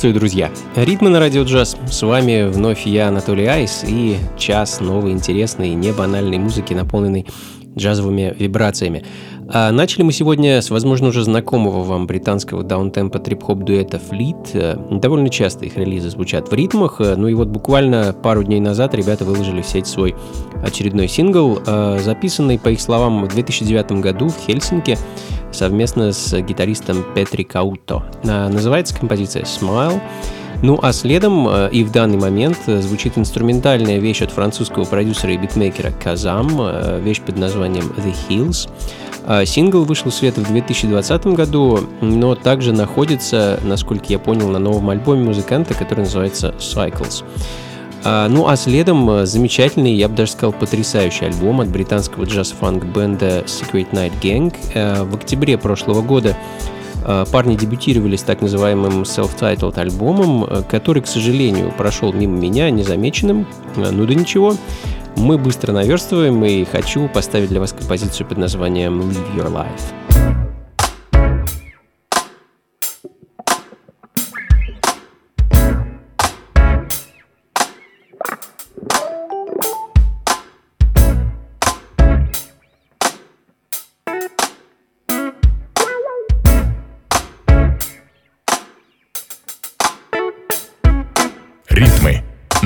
Приветствую, друзья! Ритмы на радио джаз. С вами вновь я, Анатолий Айс, и час новой, интересной, не банальной музыки, наполненной джазовыми вибрациями. А начали мы сегодня с, возможно, уже знакомого вам британского даунтемпа трип-хоп дуэта Fleet. Довольно часто их релизы звучат в ритмах, ну и вот буквально пару дней назад ребята выложили в сеть свой очередной сингл, а, записанный, по их словам, в 2009 году в Хельсинки совместно с гитаристом Петри Кауто. А, называется композиция «Smile». Ну а следом э, и в данный момент э, звучит инструментальная вещь от французского продюсера и битмейкера Казам, э, вещь под названием The Hills. Сингл вышел в свет в 2020 году, но также находится, насколько я понял, на новом альбоме музыканта, который называется Cycles. А, ну а следом э, замечательный, я бы даже сказал, потрясающий альбом от британского джаз-фанк бенда Secret Night Gang. Э, в октябре прошлого года э, парни дебютировали с так называемым self-titled альбомом, который, к сожалению, прошел мимо меня незамеченным. Ну да ничего. Мы быстро наверстываем и хочу поставить для вас композицию под названием Live Your Life.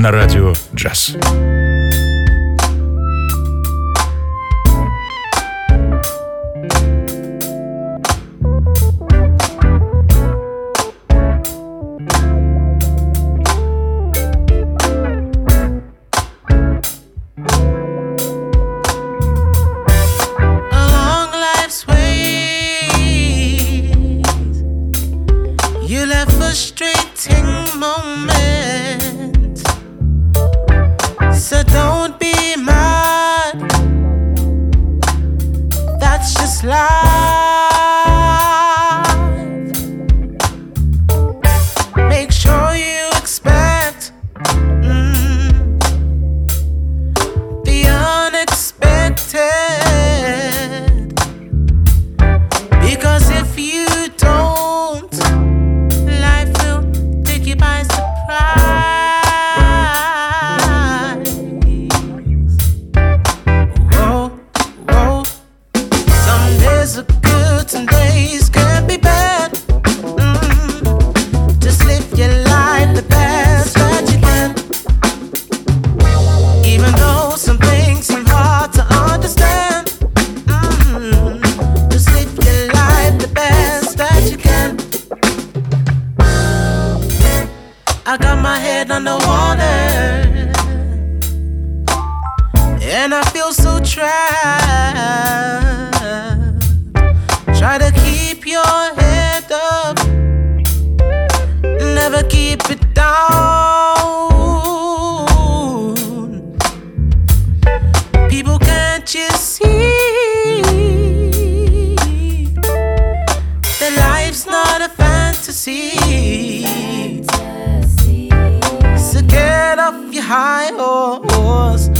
На радио джаз. high horse.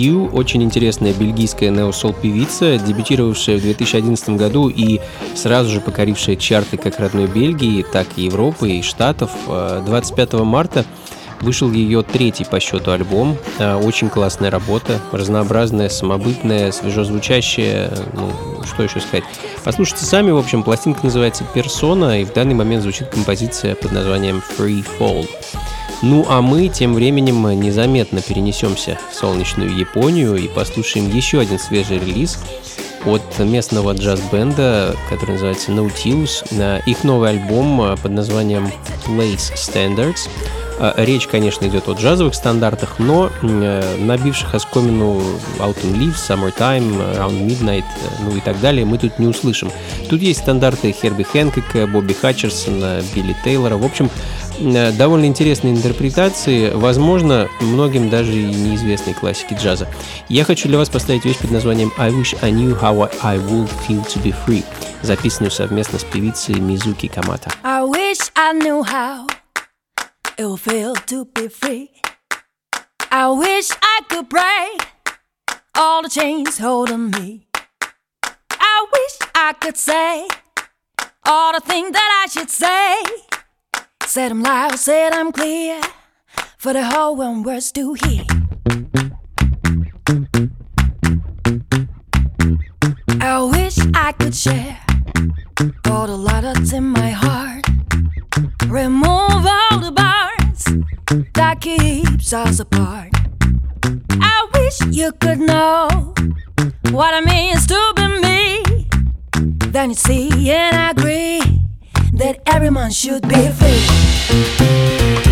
Сью – очень интересная бельгийская неосол певица, дебютировавшая в 2011 году и сразу же покорившая чарты как родной Бельгии, так и Европы и Штатов. 25 марта вышел ее третий по счету альбом. Очень классная работа, разнообразная, самобытная, свежозвучащая, ну, что еще сказать. Послушайте сами, в общем, пластинка называется «Персона», и в данный момент звучит композиция под названием «Free Fall». Ну а мы тем временем незаметно перенесемся в солнечную Японию и послушаем еще один свежий релиз от местного джаз-бенда, который называется Nautilus. Их новый альбом под названием Place Standards. Речь, конечно, идет о джазовых стандартах, но набивших оскомину Autumn Leaves, Summertime, Around Midnight, ну и так далее, мы тут не услышим. Тут есть стандарты Херби Хэнкока, Бобби Хатчерсона, Билли Тейлора. В общем, Э, довольно интересные интерпретации, возможно, многим даже и неизвестной классики джаза. Я хочу для вас поставить вещь под названием I Wish I Knew How I Would Feel to Be Free, записанную совместно с певицей Мизуки Камата. I wish I knew how it would feel to be free. I wish I could break all the chains holding me. I wish I could say all the things that I should say. Said I'm loud, said I'm clear for the whole one words to hear. I wish I could share all the light that's in my heart. Remove all the bars that keeps us apart. I wish you could know what it means to be me. Then you see and I agree that every man should be free.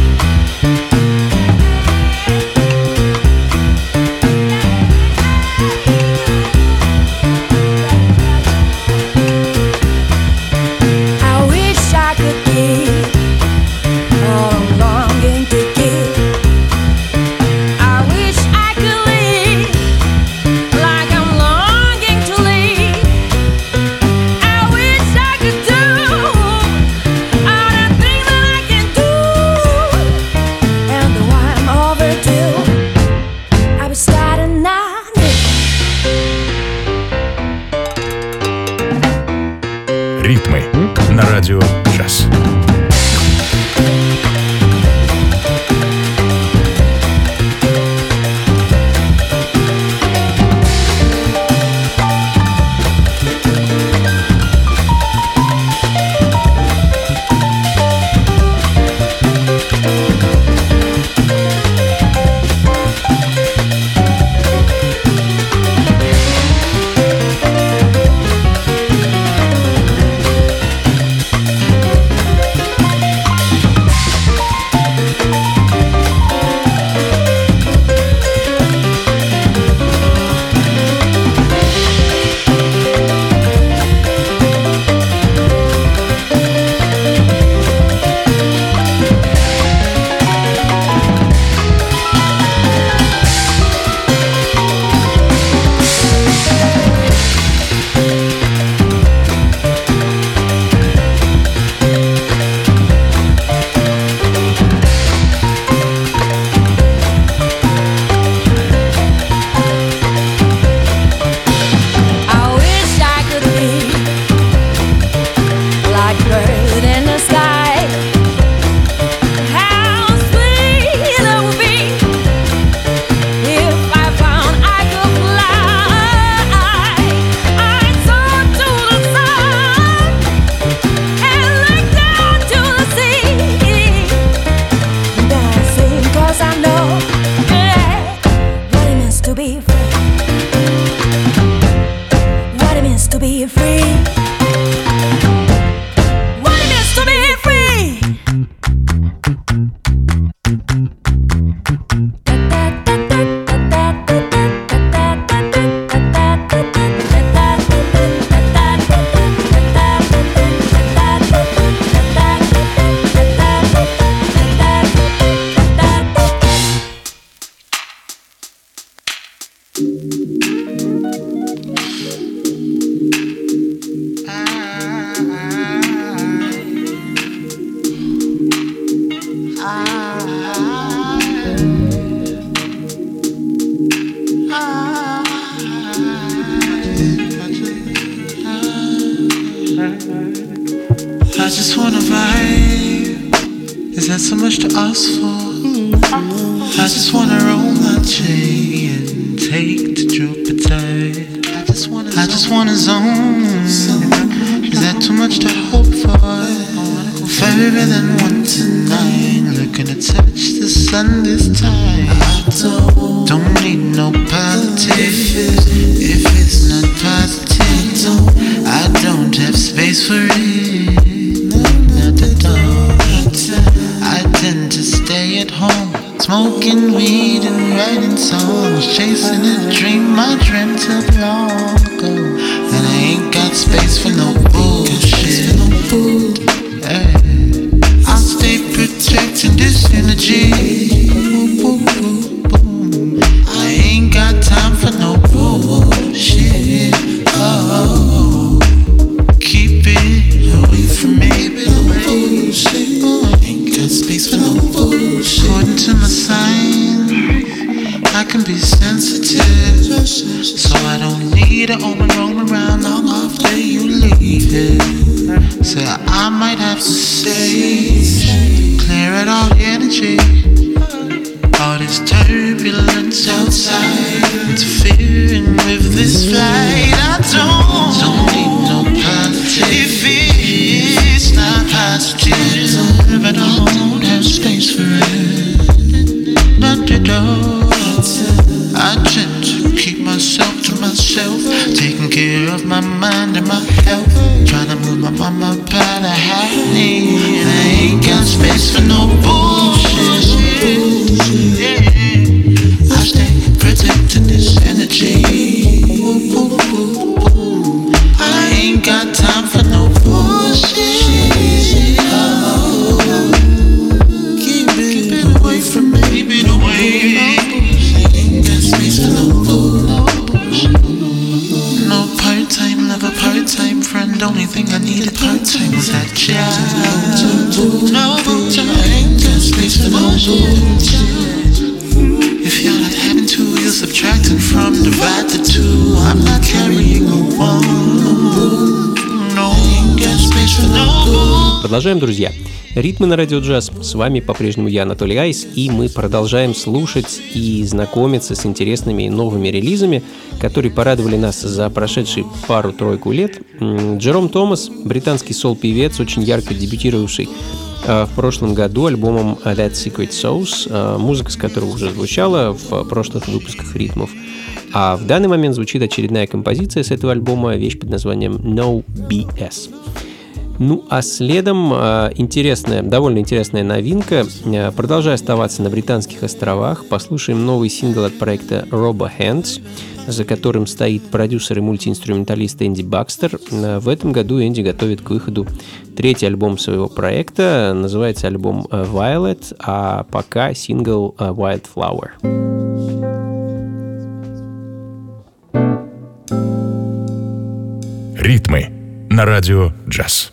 I tend to keep myself to myself, taking care of my mind and my health. Trying to move my mind up out of and I ain't got space for no bullshit. Продолжаем, друзья. Ритмы на радио джаз. С вами по-прежнему я, Анатолий Айс, и мы продолжаем слушать и знакомиться с интересными и новыми релизами, которые порадовали нас за прошедшие пару-тройку лет. Джером Томас, британский сол-певец, очень ярко дебютировавший а, в прошлом году альбомом That Secret Sauce, а, музыка с которого уже звучала в прошлых выпусках ритмов. А в данный момент звучит очередная композиция с этого альбома, вещь под названием No BS. Ну а следом э, интересная, довольно интересная новинка. Э, продолжая оставаться на Британских островах, послушаем новый сингл от проекта Robo Hands, за которым стоит продюсер и мультиинструменталист Энди Бакстер. Э, в этом году Энди готовит к выходу третий альбом своего проекта. Называется альбом Violet, а пока сингл Wildflower. Ритмы на радио «Джаз».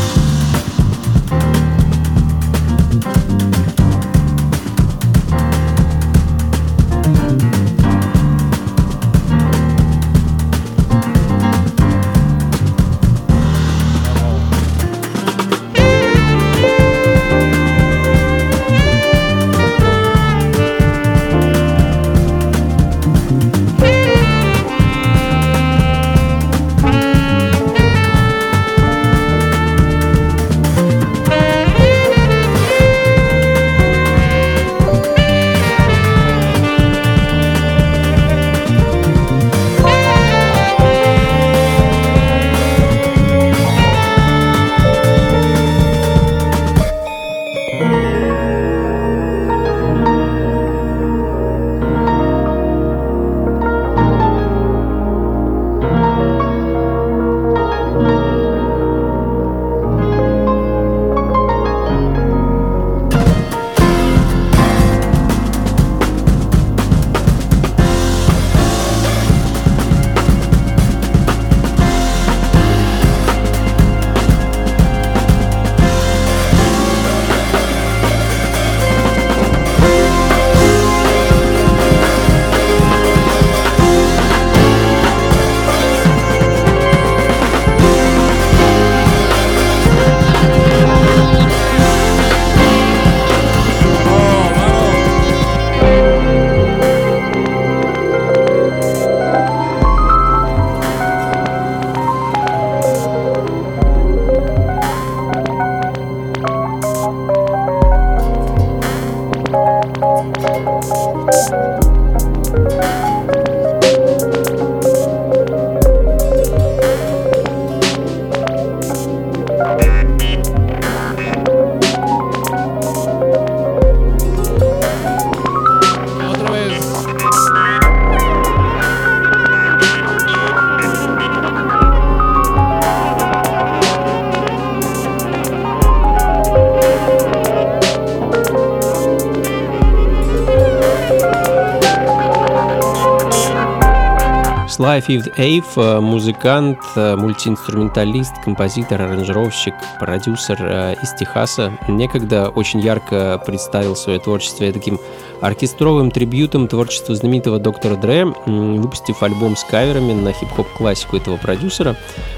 Fifth Ave э, – музыкант, э, мультиинструменталист, композитор, аранжировщик, продюсер э, из Техаса. Некогда очень ярко представил свое творчество таким оркестровым трибютом творчеству знаменитого доктора Дре, выпустив альбом с каверами на хип-хоп классику этого продюсера.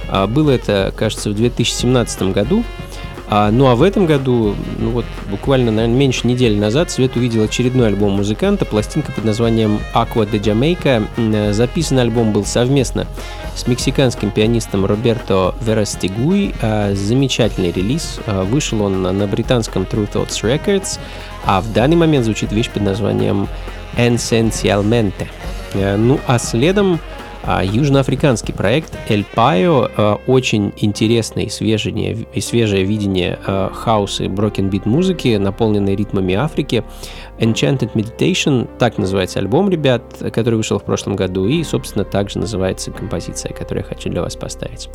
А, было это, кажется, в 2017 году. А, ну а в этом году, ну вот буквально, наверное, меньше недели назад Свет увидел очередной альбом музыканта, пластинка под названием Aqua de Jamaica. Записан альбом был совместно с мексиканским пианистом Роберто Верастигуй. А, замечательный релиз. А, вышел он на британском True Thoughts Records, а в данный момент звучит вещь под названием Esencialmente. А, ну а следом южноафриканский проект El Payo э, очень интересное и свежее, и свежее видение э, хаоса и broken beat музыки, наполненной ритмами Африки. Enchanted Meditation, так называется альбом, ребят, который вышел в прошлом году, и, собственно, также называется композиция, которую я хочу для вас поставить.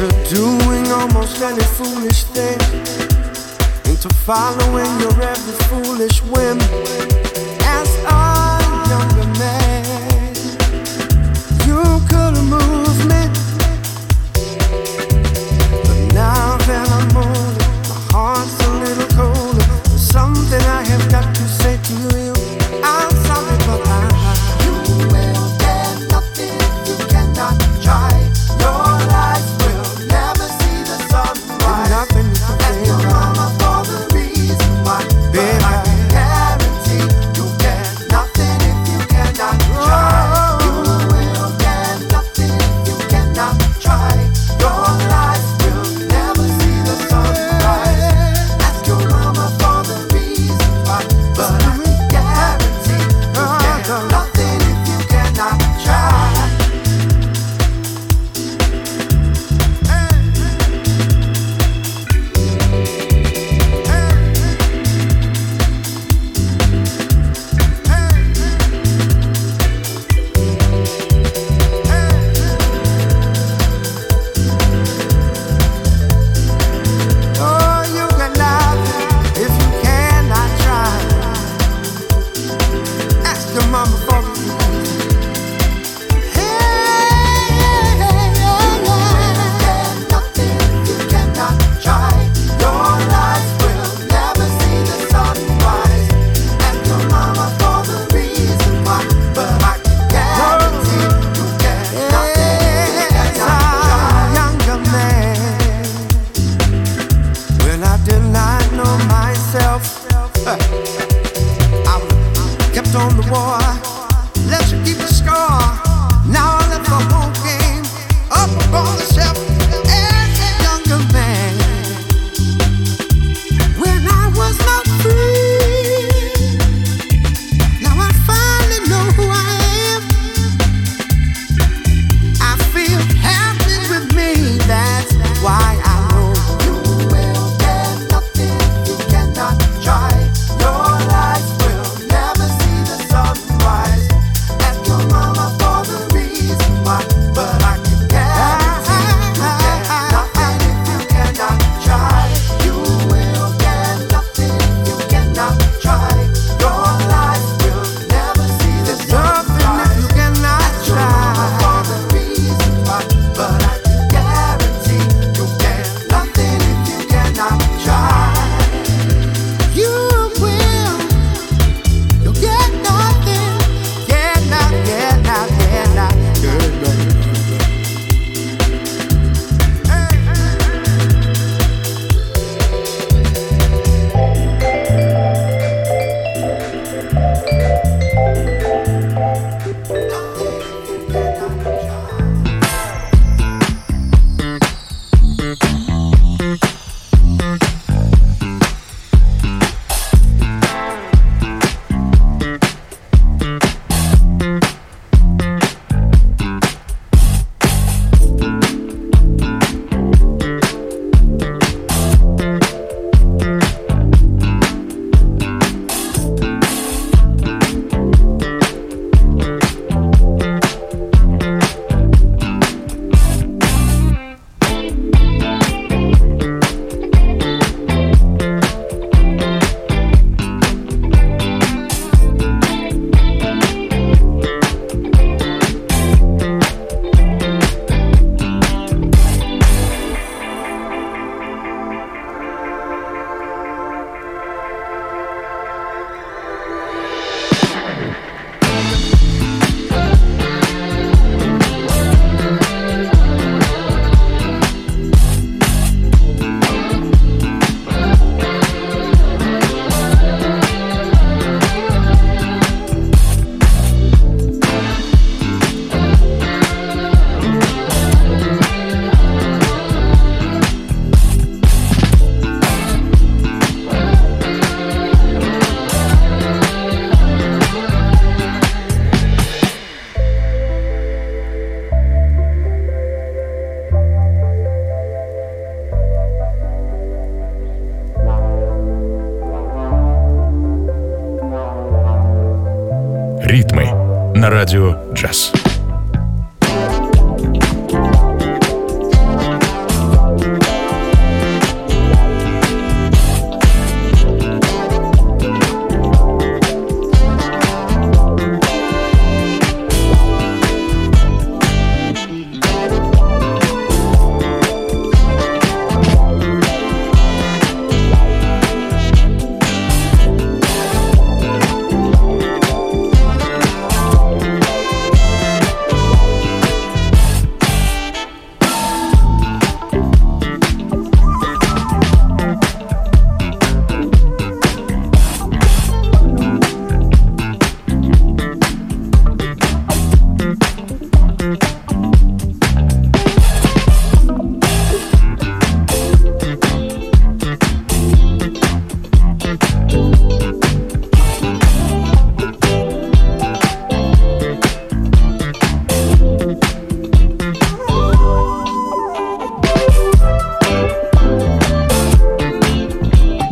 to doing almost any foolish thing, into following your every foolish whim.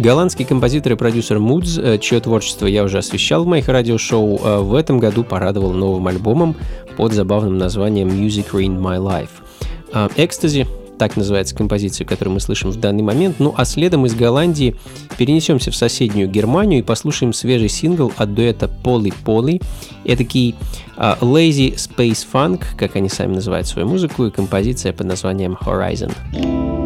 Голландский композитор и продюсер Мудз, э, чье творчество я уже освещал в моих радиошоу, э, в этом году порадовал новым альбомом под забавным названием Music Ruined My Life. Экстази, так называется композиция, которую мы слышим в данный момент. Ну а следом из Голландии перенесемся в соседнюю Германию и послушаем свежий сингл от дуэта Poly Poly. Этакий uh, Lazy Space Funk, как они сами называют свою музыку, и композиция под названием Horizon. Ритмы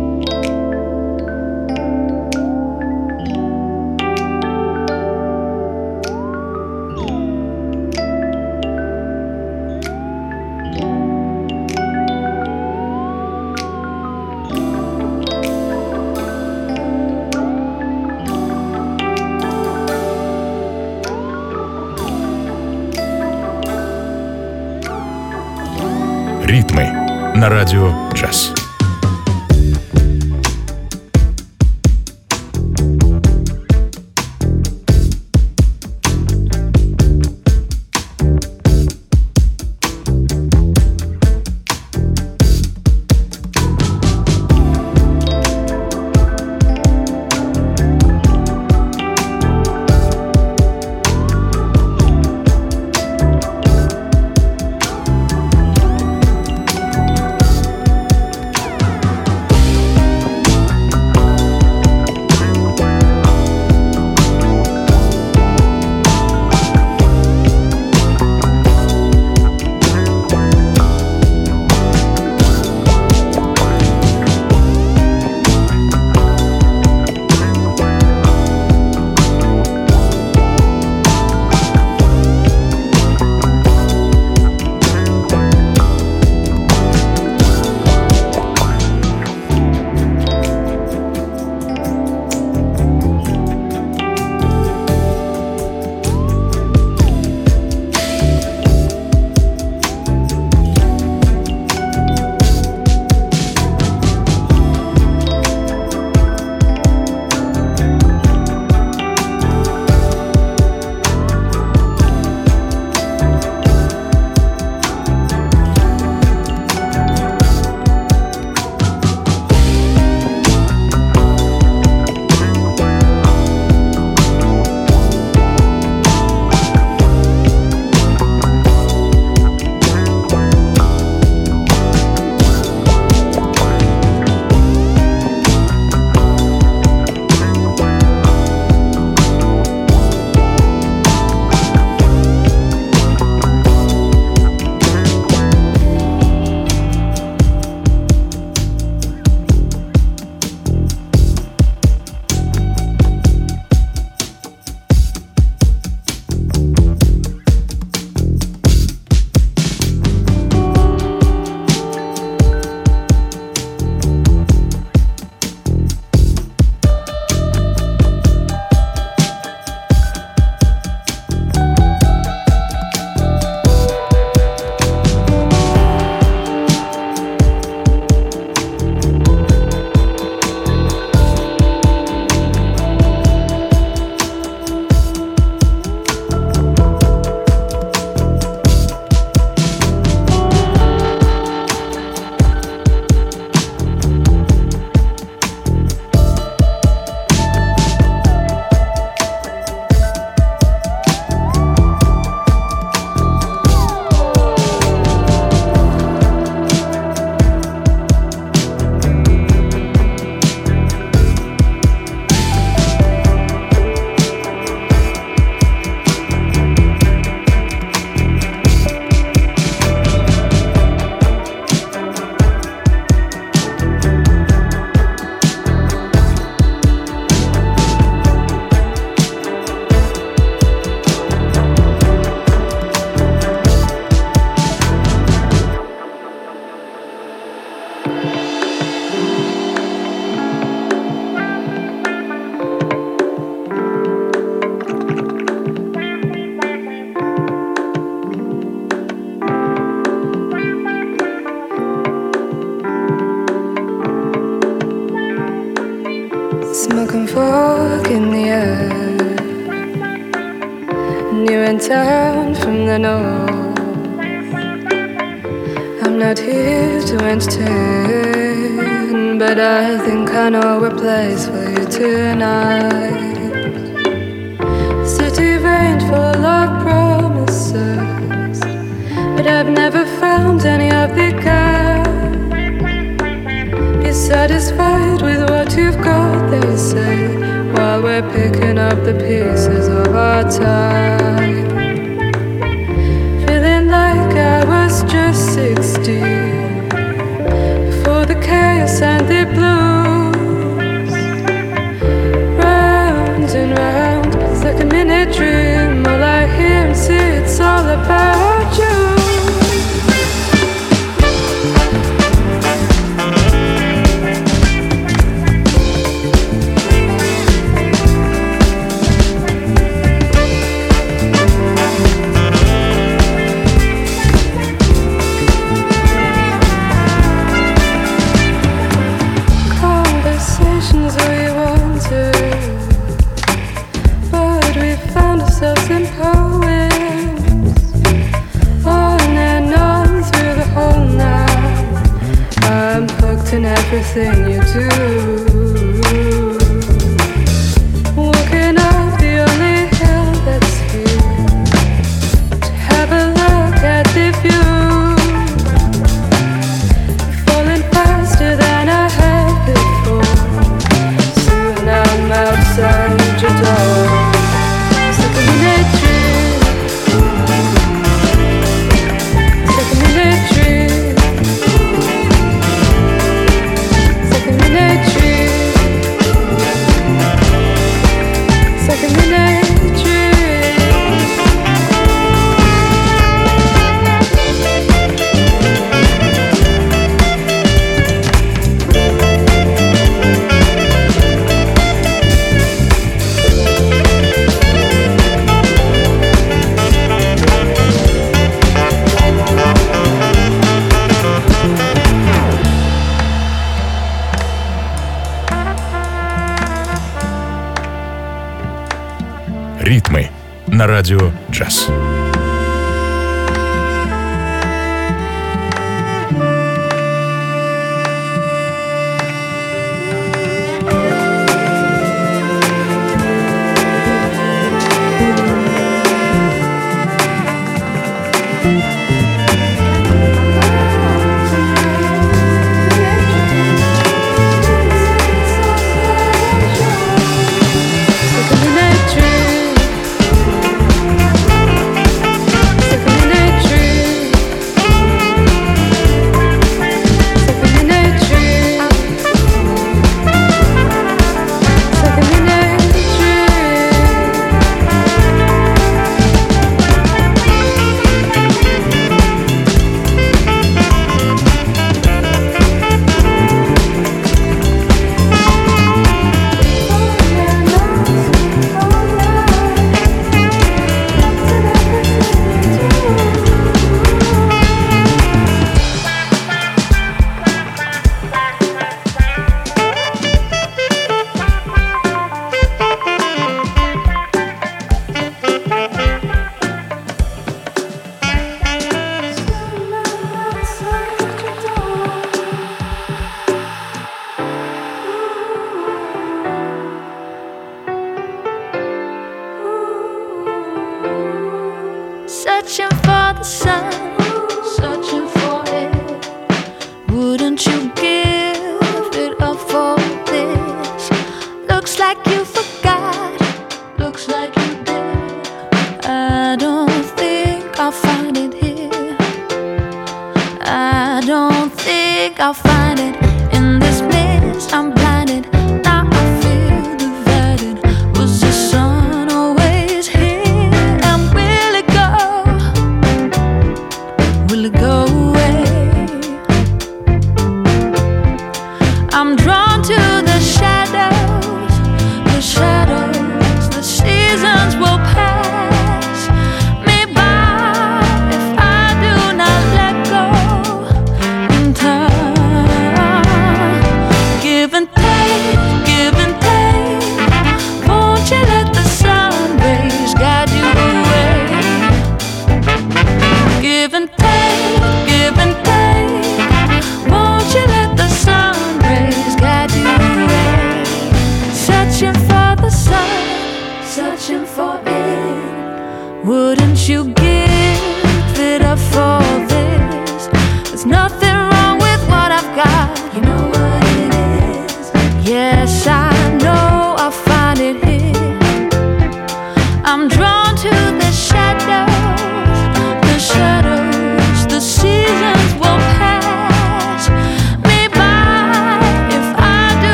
радио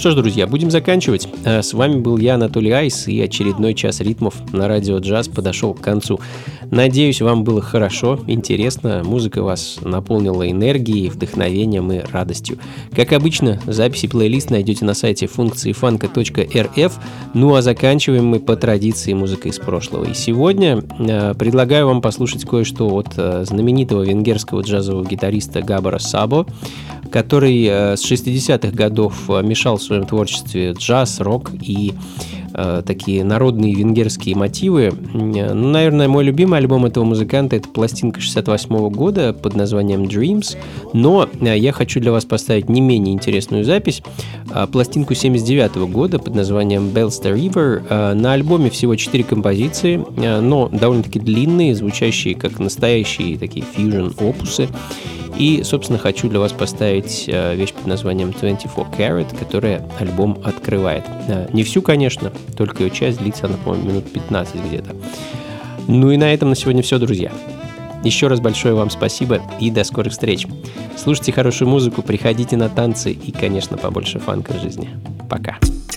что ж, друзья, будем заканчивать. Э, с вами был я, Анатолий Айс, и очередной час ритмов на радио джаз подошел к концу. Надеюсь, вам было хорошо, интересно, музыка вас наполнила энергией, вдохновением и радостью. Как обычно, записи плейлист найдете на сайте функции фанка.рф, ну а заканчиваем мы по традиции музыкой из прошлого. И сегодня э, предлагаю вам послушать кое-что от э, знаменитого венгерского джазового гитариста Габара Сабо, который э, с 60-х годов э, мешал в своем творчестве джаз, рок и э, такие народные венгерские мотивы. Ну, наверное, мой любимый альбом этого музыканта это пластинка 68 года под названием Dreams, но я хочу для вас поставить не менее интересную запись, пластинку 79 года под названием Bellster River. На альбоме всего 4 композиции, но довольно-таки длинные, звучащие как настоящие такие фьюжн-опусы. И, собственно, хочу для вас поставить э, вещь под названием 24 Carat, которая альбом открывает. Э, не всю, конечно, только ее часть длится, она, по-моему, минут 15 где-то. Ну и на этом на сегодня все, друзья. Еще раз большое вам спасибо и до скорых встреч. Слушайте хорошую музыку, приходите на танцы и, конечно, побольше фанка в жизни. Пока. Thank